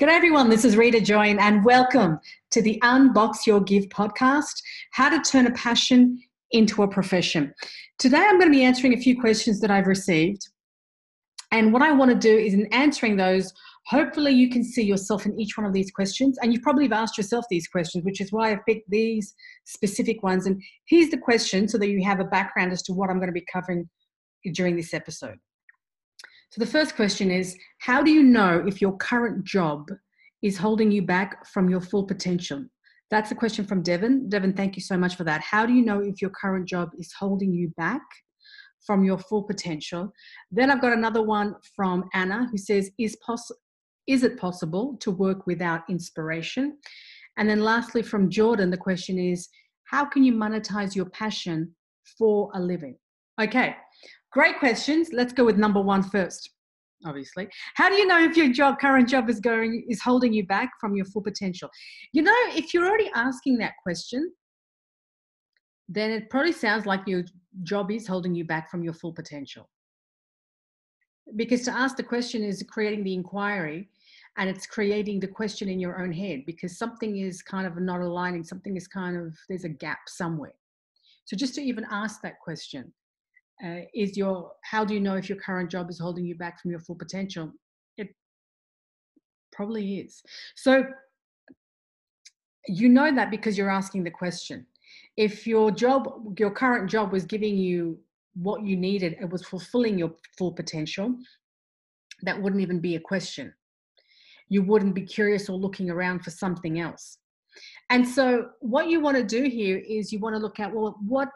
G'day everyone, this is Rita Join and welcome to the Unbox Your Gift podcast, how to turn a passion into a profession. Today I'm going to be answering a few questions that I've received. And what I want to do is in answering those, hopefully you can see yourself in each one of these questions. And you probably have asked yourself these questions, which is why I've picked these specific ones. And here's the question so that you have a background as to what I'm going to be covering during this episode. So the first question is How do you know if your current job is holding you back from your full potential? That's a question from Devon. Devon, thank you so much for that. How do you know if your current job is holding you back from your full potential? Then I've got another one from Anna who says, Is, poss- is it possible to work without inspiration? And then lastly, from Jordan, the question is, How can you monetize your passion for a living? Okay, Great questions. Let's go with number one first. Obviously, how do you know if your job, current job, is going is holding you back from your full potential? You know, if you're already asking that question, then it probably sounds like your job is holding you back from your full potential. Because to ask the question is creating the inquiry, and it's creating the question in your own head because something is kind of not aligning, something is kind of there's a gap somewhere. So just to even ask that question uh, is your how do you know if your current job is holding you back from your full potential? It probably is. So you know that because you're asking the question. If your job your current job was giving you what you needed it was fulfilling your full potential that wouldn't even be a question. You wouldn't be curious or looking around for something else. And so what you want to do here is you want to look at well what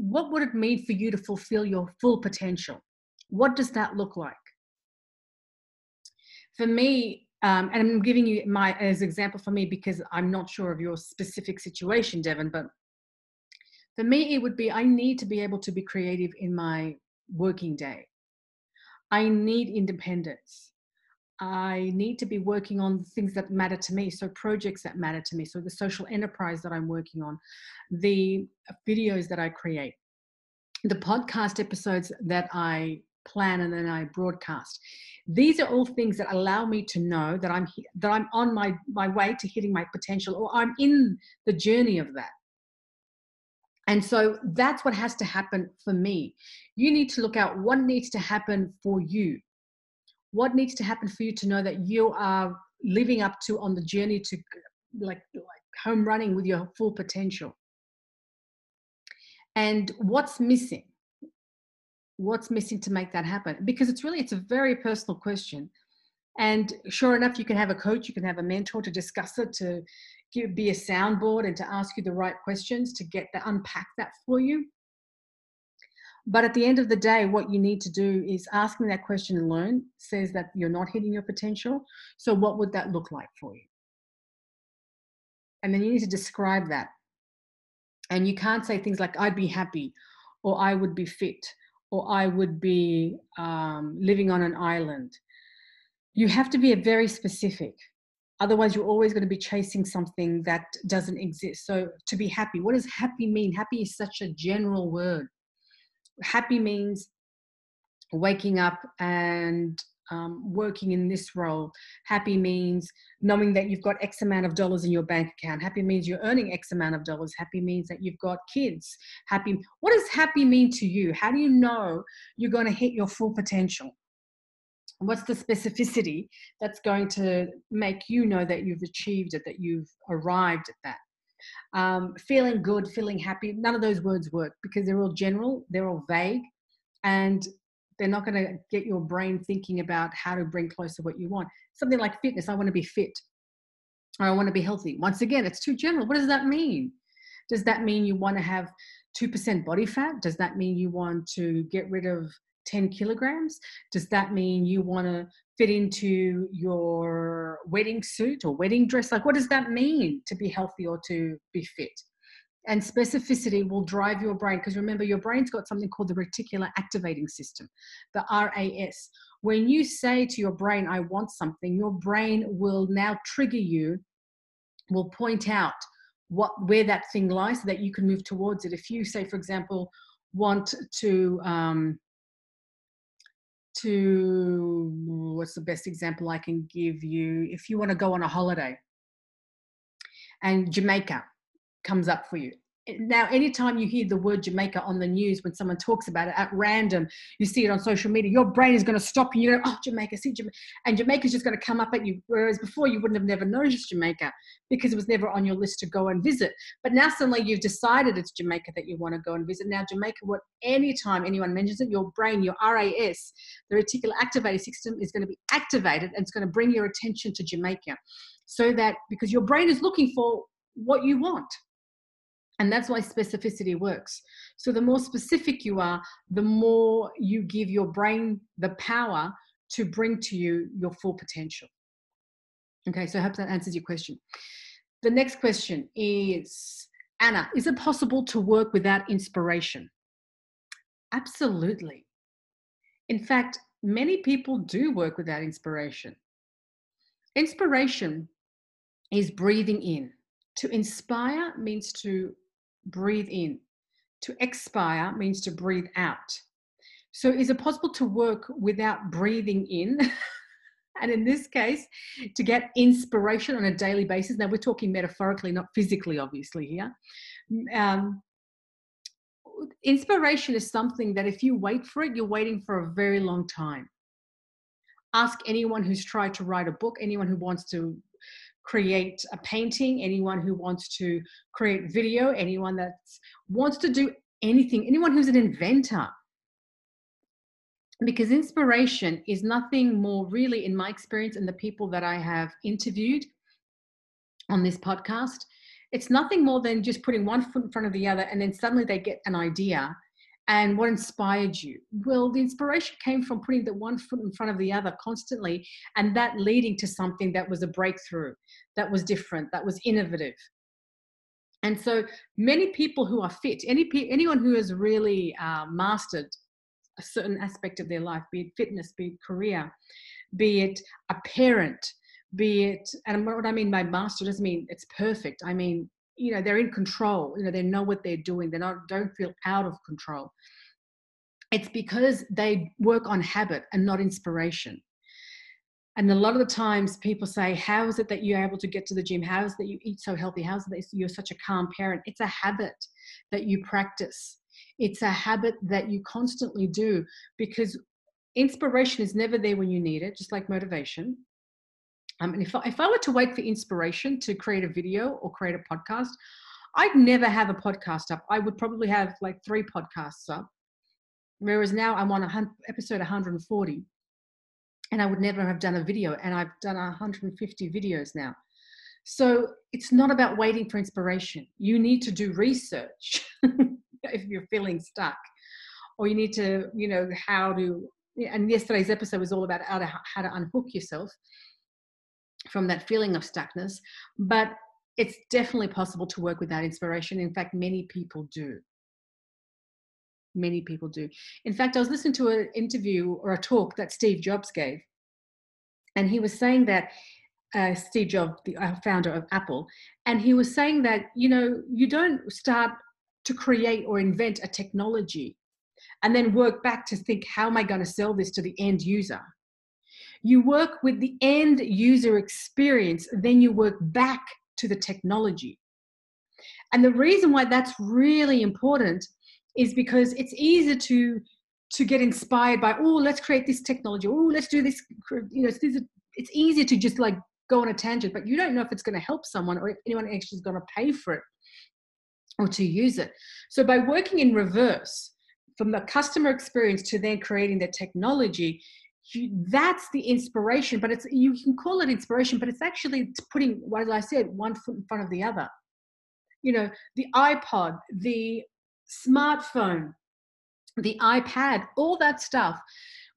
what would it mean for you to fulfill your full potential? What does that look like? For me, um, and I'm giving you my as example for me because I'm not sure of your specific situation, Devon, but for me, it would be I need to be able to be creative in my working day. I need independence. I need to be working on things that matter to me. So, projects that matter to me. So, the social enterprise that I'm working on, the videos that I create, the podcast episodes that I plan and then I broadcast. These are all things that allow me to know that I'm that I'm on my my way to hitting my potential or I'm in the journey of that. And so that's what has to happen for me. You need to look out what needs to happen for you what needs to happen for you to know that you are living up to on the journey to like, like home running with your full potential? And what's missing? What's missing to make that happen? Because it's really it's a very personal question. And sure enough you can have a coach you can have a mentor to discuss it to give, be a soundboard and to ask you the right questions to get that unpack that for you but at the end of the day, what you need to do is asking that question and learn says that you're not hitting your potential. So, what would that look like for you? And then you need to describe that. And you can't say things like, I'd be happy, or I would be fit, or I would be um, living on an island. You have to be very specific. Otherwise, you're always going to be chasing something that doesn't exist. So, to be happy, what does happy mean? Happy is such a general word happy means waking up and um, working in this role. Happy means knowing that you've got X amount of dollars in your bank account. Happy means you're earning X amount of dollars. Happy means that you've got kids. Happy. What does happy mean to you? How do you know you're going to hit your full potential? What's the specificity that's going to make you know that you've achieved it, that you've arrived at that? Um, feeling good, feeling happy, none of those words work because they're all general, they're all vague, and they're not going to get your brain thinking about how to bring closer what you want. Something like fitness, I want to be fit, or I want to be healthy. Once again, it's too general. What does that mean? Does that mean you want to have 2% body fat? Does that mean you want to get rid of 10 kilograms? Does that mean you want to fit into your wedding suit or wedding dress? Like, what does that mean to be healthy or to be fit? And specificity will drive your brain because remember, your brain's got something called the reticular activating system, the RAS. When you say to your brain, I want something, your brain will now trigger you, will point out what where that thing lies so that you can move towards it. If you say, for example, want to um, to what's the best example I can give you? If you want to go on a holiday and Jamaica comes up for you, now anytime you hear the word jamaica on the news when someone talks about it at random you see it on social media your brain is going to stop you you know oh jamaica see jamaica and jamaica's just going to come up at you whereas before you wouldn't have never noticed jamaica because it was never on your list to go and visit. But now suddenly you've decided it's jamaica that you want to go and visit. Now jamaica what anytime anyone mentions it your brain your ras the reticular activating system is going to be activated and it's going to bring your attention to jamaica so that because your brain is looking for what you want and that's why specificity works. So the more specific you are, the more you give your brain the power to bring to you your full potential. Okay, so I hope that answers your question. The next question is Anna, is it possible to work without inspiration? Absolutely. In fact, many people do work without inspiration. Inspiration is breathing in. To inspire means to breathe in. To expire means to breathe out. So, is it possible to work without breathing in? and in this case, to get inspiration on a daily basis. Now, we're talking metaphorically, not physically, obviously, here. Um, inspiration is something that if you wait for it, you're waiting for a very long time. Ask anyone who's tried to write a book, anyone who wants to create a painting, anyone who wants to create video, anyone that wants to do anything, anyone who's an inventor. Because inspiration is nothing more, really, in my experience, and the people that I have interviewed on this podcast, it's nothing more than just putting one foot in front of the other, and then suddenly they get an idea and what inspired you? Well, the inspiration came from putting the one foot in front of the other constantly, and that leading to something that was a breakthrough, that was different, that was innovative. And so many people who are fit, any anyone who has really uh, mastered a certain aspect of their life, be it fitness, be it career, be it a parent, be it, and what I mean by master doesn't mean it's perfect. I mean you know they're in control you know they know what they're doing they not don't feel out of control. It's because they work on habit and not inspiration. And a lot of the times people say how is it that you're able to get to the gym? How is it that you eat so healthy? How is it that you're such a calm parent? It's a habit that you practice. It's a habit that you constantly do because inspiration is never there when you need it just like motivation um, and if I, if I were to wait for inspiration to create a video or create a podcast, I'd never have a podcast up. I would probably have like three podcasts up. Whereas now I'm on a episode 140 and I would never have done a video and I've done 150 videos now. So it's not about waiting for inspiration. You need to do research if you're feeling stuck or you need to, you know, how to, and yesterday's episode was all about how to, how to unhook yourself from that feeling of stuckness. But it's definitely possible to work without inspiration. In fact, many people do. Many people do. In fact, I was listening to an interview or a talk that Steve Jobs gave, and he was saying that uh, Steve Jobs, the uh, founder of Apple, and he was saying that you know you don't start to create or invent a technology and then work back to think how am I going to sell this to the end user you work with the end user experience, then you work back to the technology. And the reason why that's really important is because it's easier to to get inspired by oh let's create this technology oh let's do this you know it's, it's easier to just like go on a tangent but you don't know if it's going to help someone or if anyone actually is going to pay for it or to use it so by working in reverse from the customer experience to then creating the technology that's the inspiration but it's you can call it inspiration but it's actually putting what i said one foot in front of the other. You know the ipod the smartphone the ipad all that stuff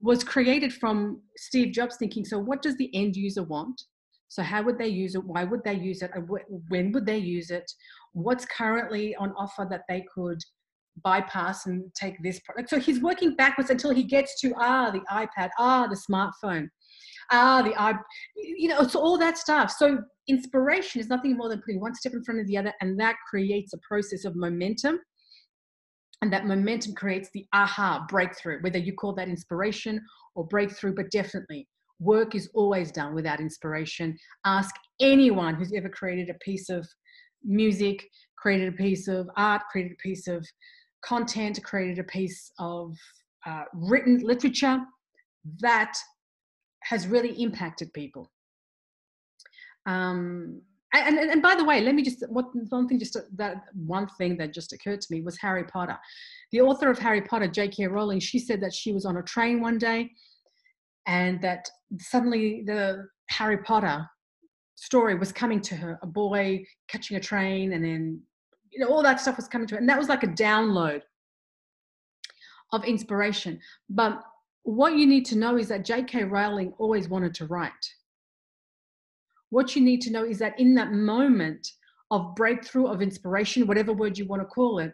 was created from steve jobs thinking so what does the end user want? So how would they use it? Why would they use it? When would they use it? What's currently on offer that they could bypass and take this product. So he's working backwards until he gets to ah the iPad, ah the smartphone, ah the i, you know, it's all that stuff. So inspiration is nothing more than putting one step in front of the other, and that creates a process of momentum and that momentum creates the aha breakthrough, whether you call that inspiration or breakthrough, but definitely work is always done without inspiration. Ask anyone who's ever created a piece of music, created a piece of art, created a piece of content, created a piece of uh, written literature that has really impacted people. Um, and, and, and, by the way, let me just what one thing just that one thing that just occurred to me was Harry Potter. The author of Harry Potter, J.K. Rowling, she said that she was on a train one day, and that suddenly the Harry Potter story was coming to her. A boy catching a train, and then you know all that stuff was coming to her, and that was like a download of inspiration. But what you need to know is that J.K. Rowling always wanted to write what you need to know is that in that moment of breakthrough, of inspiration, whatever word you want to call it,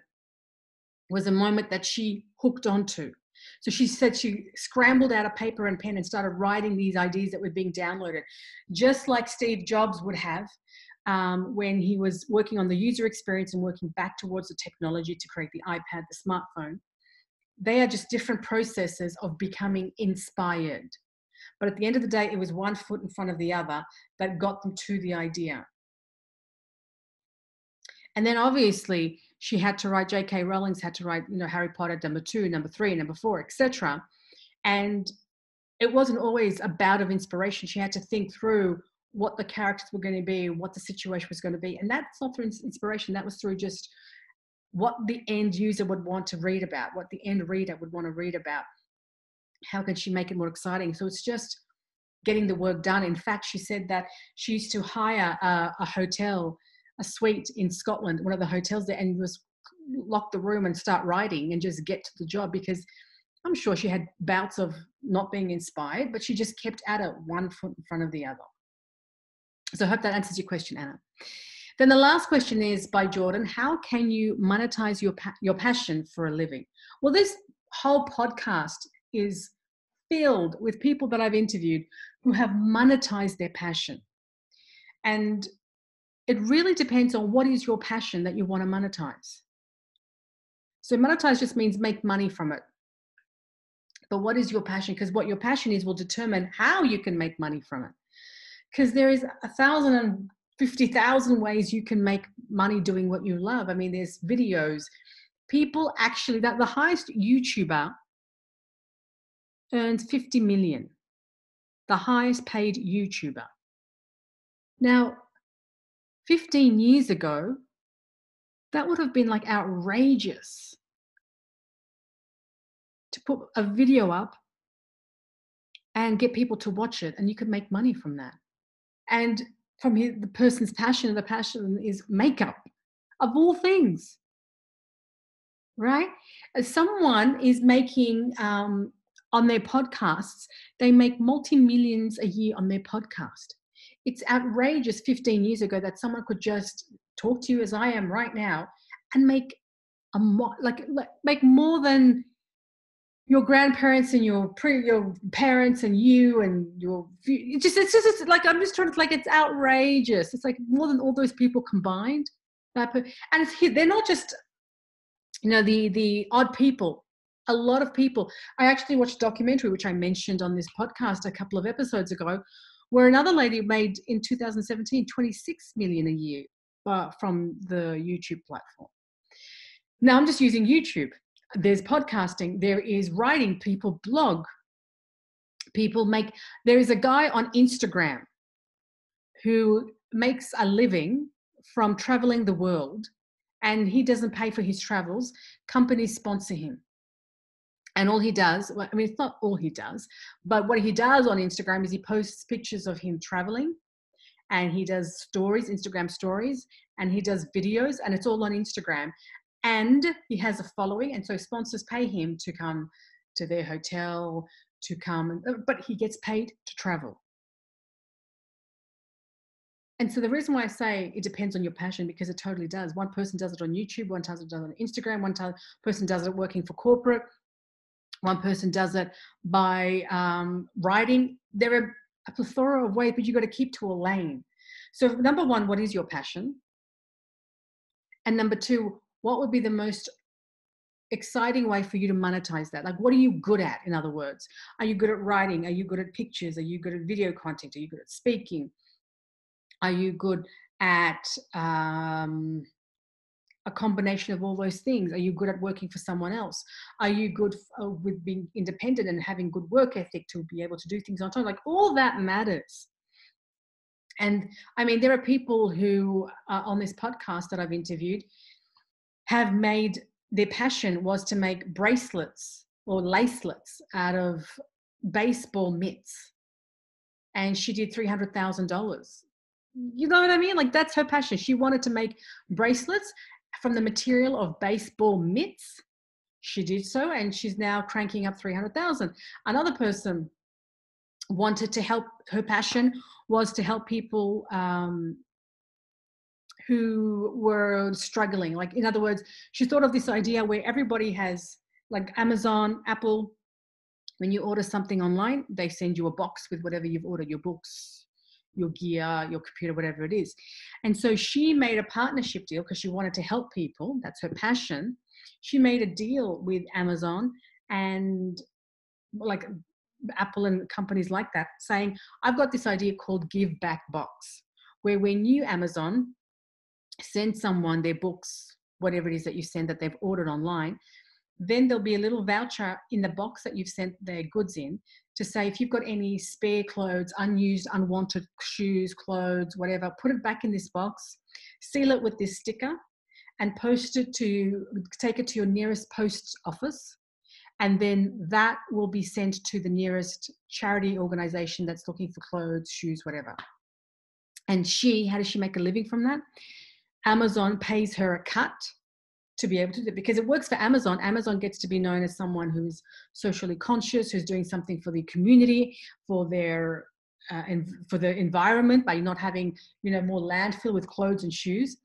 was a moment that she hooked onto. So she said she scrambled out a paper and pen and started writing these ideas that were being downloaded, just like Steve Jobs would have um, when he was working on the user experience and working back towards the technology to create the iPad, the smartphone. They are just different processes of becoming inspired. But at the end of the day, it was one foot in front of the other that got them to the idea. And then obviously she had to write, J.K. Rowling's had to write, you know, Harry Potter number two, number three, number four, etc. And it wasn't always a bout of inspiration. She had to think through what the characters were going to be, what the situation was going to be. And that's not through inspiration, that was through just what the end user would want to read about, what the end reader would want to read about how can she make it more exciting? So it's just getting the work done. In fact, she said that she used to hire a, a hotel, a suite in Scotland, one of the hotels there, and was lock the room and start writing and just get to the job because I'm sure she had bouts of not being inspired, but she just kept at it one foot in front of the other. So I hope that answers your question, Anna. Then the last question is by Jordan. How can you monetize your your passion for a living? Well, this whole podcast is filled with people that I've interviewed who have monetized their passion. And it really depends on what is your passion that you want to monetize. So, monetize just means make money from it. But what is your passion? Because what your passion is will determine how you can make money from it. Because there is a thousand and fifty thousand ways you can make money doing what you love. I mean, there's videos. People actually, that the highest YouTuber earns 50 million, the highest paid YouTuber. Now, 15 years ago, that would have been like outrageous to put a video up and get people to watch it, and you could make money from that. And from his, the person's passion, the passion is makeup, of all things, right? Someone is making um, on their podcasts. They make multi millions a year on their podcast. It's outrageous 15 years ago that someone could just talk to you as I am right now and make a mo- like, like make more than your grandparents and your pre your parents and you and your it just it's just it's like I'm just trying to like it's outrageous. It's like more than all those people combined. And it's they're not just you know the the odd people a lot of people. I actually watched a documentary, which I mentioned on this podcast a couple of episodes ago, where another lady made in 2017 26 million a year uh, from the YouTube platform. Now I'm just using YouTube. There's podcasting, there is writing, people blog, people make. There is a guy on Instagram who makes a living from traveling the world and he doesn't pay for his travels. Companies sponsor him and all he does i mean it's not all he does but what he does on instagram is he posts pictures of him traveling and he does stories instagram stories and he does videos and it's all on instagram and he has a following and so sponsors pay him to come to their hotel to come uh, but he gets paid to travel and so the reason why I say it depends on your passion because it totally does. One person does it on YouTube, one person does it on Instagram, one person does it working for corporate, one person does it by um, writing. There are a plethora of ways, but you've got to keep to a lane. So, number one, what is your passion? And number two, what would be the most exciting way for you to monetize that? Like, what are you good at, in other words? Are you good at writing? Are you good at pictures? Are you good at video content? Are you good at speaking? Are you good at um, a combination of all those things? Are you good at working for someone else? Are you good uh, with being independent and having good work ethic to be able to do things on time? Like, all that matters. And I mean, there are people who are on this podcast that I've interviewed have made their passion was to make bracelets or lacelets out of baseball mitts. And she did $300,000. You know what I mean? Like, that's her passion. She wanted to make bracelets from the material of baseball mitts. She did so, and she's now cranking up 300,000. Another person wanted to help, her passion was to help people um, who were struggling. Like, in other words, she thought of this idea where everybody has, like Amazon, Apple, when you order something online, they send you a box with whatever you've ordered your books, your gear, your computer, whatever it is. And so she made a partnership deal because she wanted to help people. That's her passion. She made a deal with Amazon and like Apple and companies like that saying, I've got this idea called Give Back Box, where when you, Amazon, send someone their books, whatever it is that you send that they've ordered online, then there'll be a little voucher in the box that you've sent their goods in to say if you've got any spare clothes, unused, unwanted shoes, clothes, whatever, put it back in this box, seal it with this sticker, and post it to take it to your nearest post office. And then that will be sent to the nearest charity organization that's looking for clothes, shoes, whatever. And she, how does she make a living from that? Amazon pays her a cut to be able to do it because it works for Amazon. Amazon gets to be known as someone who's socially conscious, who's doing something for the community, for their uh, and for the environment by not having you know more landfill with clothes and shoes.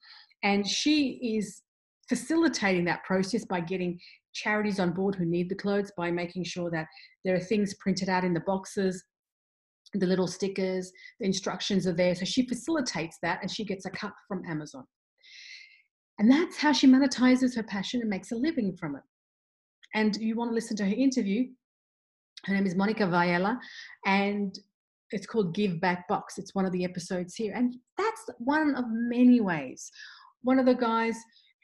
And she is facilitating that process by getting charities on board who need the clothes by making sure that there are things printed out in the boxes the little stickers the instructions are there so she facilitates that and she gets a cut from amazon and that's how she monetizes her passion and makes a living from it. And you want to listen to her interview. Her name is Monika Wiela, and it's called Give Back Box. It's one of the episodes here. And that's one of many ways. One of the guys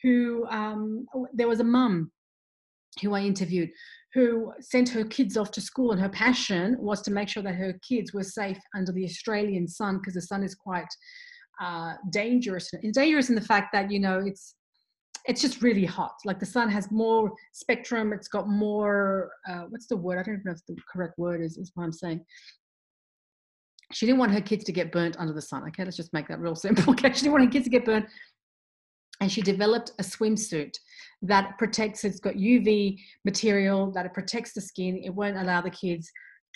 who, um, there was a mum who I interviewed who sent her kids off to school, and her passion was to make sure that her kids were safe under the Australian sun because the sun is quite uh, dangerous. It's dangerous in the fact that you know it's it's just really hot. Like the sun has more spectrum. It's got more. Uh, what's the word? I don't even know if the correct word is. Is what I'm saying. She didn't want her kids to get burnt under the sun. Okay, let's just make that real simple. Okay, she didn't want her kids to get burnt, and she developed a swimsuit that protects. It's got UV material that it protects the skin. It won't allow the kids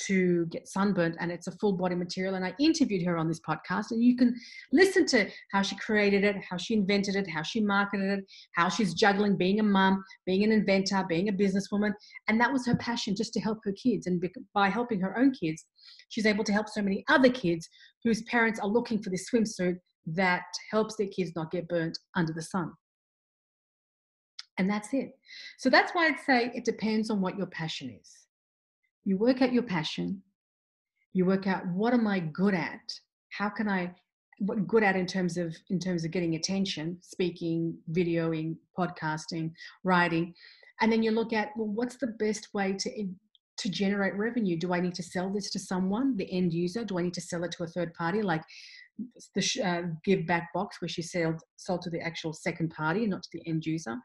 to get sunburnt and it's a full body material and i interviewed her on this podcast and you can listen to how she created it how she invented it how she marketed it how she's juggling being a mum being an inventor being a businesswoman and that was her passion just to help her kids and by helping her own kids she's able to help so many other kids whose parents are looking for this swimsuit that helps their kids not get burnt under the sun. And that's it. So that's why i'd say it depends on what your passion is you work out your passion. You work out what am i good at? How can i what good at in terms of in terms of getting attention? Speaking videoing podcasting writing. And then you look at well what's the best way to to generate revenue? Do i need to sell this to someone the end user? Do i need to sell it to a third party? Like the uh, give back box where she sold sold to the actual second party not to the end user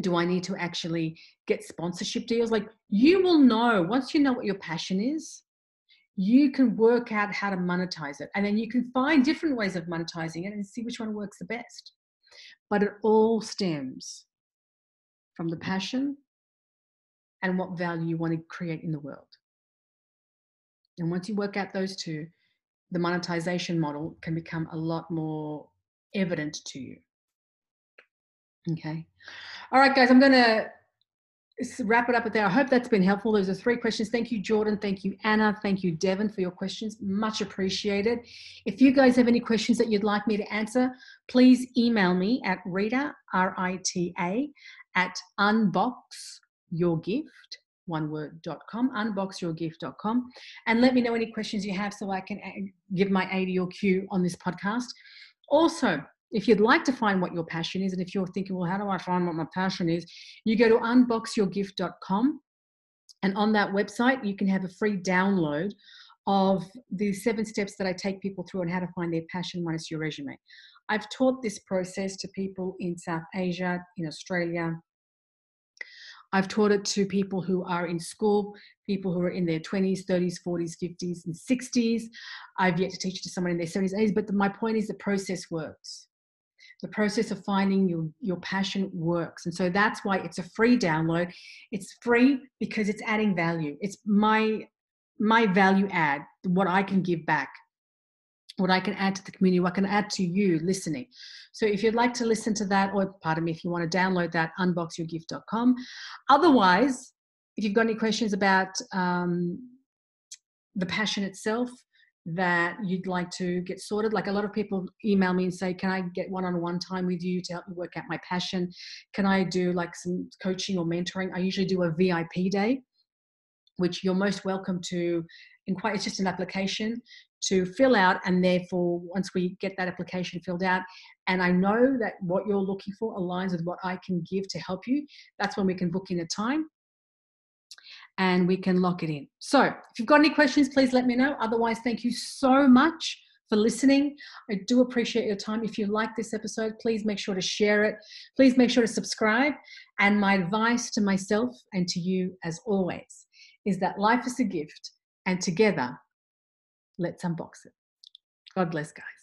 do I need to actually get sponsorship deals? Like you will know once you know what your passion is, you can work out how to monetize it. And then you can find different ways of monetizing it and see which one works the best. But it all stems from the passion and what value you want to create in the world. And once you work out those two, the monetization model can become a lot more evident to you. Okay. All right, guys, I'm going to wrap it up there. I hope that's been helpful. Those are three questions. Thank you, Jordan. Thank you, Anna. Thank you, Devon, for your questions. Much appreciated. If you guys have any questions that you'd like me to answer, please email me at Rita, R I T A, at unboxyourgift, one word.com, unboxyourgift.com. And let me know any questions you have so I can uh, give my AD or Q on this podcast. Also, if you'd like to find what your passion is, and if you're thinking, well, how do I find what my passion is? You go to unboxyourgift.com. And on that website, you can have a free download of the seven steps that I take people through on how to find their passion minus your resume. I've taught this process to people in South Asia, in Australia. I've taught it to people who are in school, people who are in their 20s, 30s, 40s, 50s, and 60s. I've yet to teach it to someone in their 70s, 80s, but my point is the process works. The process of finding your, your passion works. And so that's why it's a free download. It's free because it's adding value. It's my my value add, what I can give back, what I can add to the community, what I can add to you listening. So if you'd like to listen to that, or pardon me, if you want to download that, unboxyourgift.com. Otherwise, if you've got any questions about um, the passion itself that you'd like to get sorted, like a lot of people email me and say, Can I get one on one time with you to help me work out my passion? Can I do like some coaching or mentoring? I usually do a VIP day which you're most welcome to inquire. It's just an application to fill out, and therefore, once we get that application filled out, and I know that what you're looking for aligns with what I can give to help you, that's when we can book in a time and we can lock it in. So, if you've got any questions, please let me know. Otherwise, thank you so much for listening. I do appreciate your time. If you like this episode, please make sure to share it. Please make sure to subscribe. And my advice to myself and to you, as always, is that life is a gift and together, let's unbox it. God bless, guys.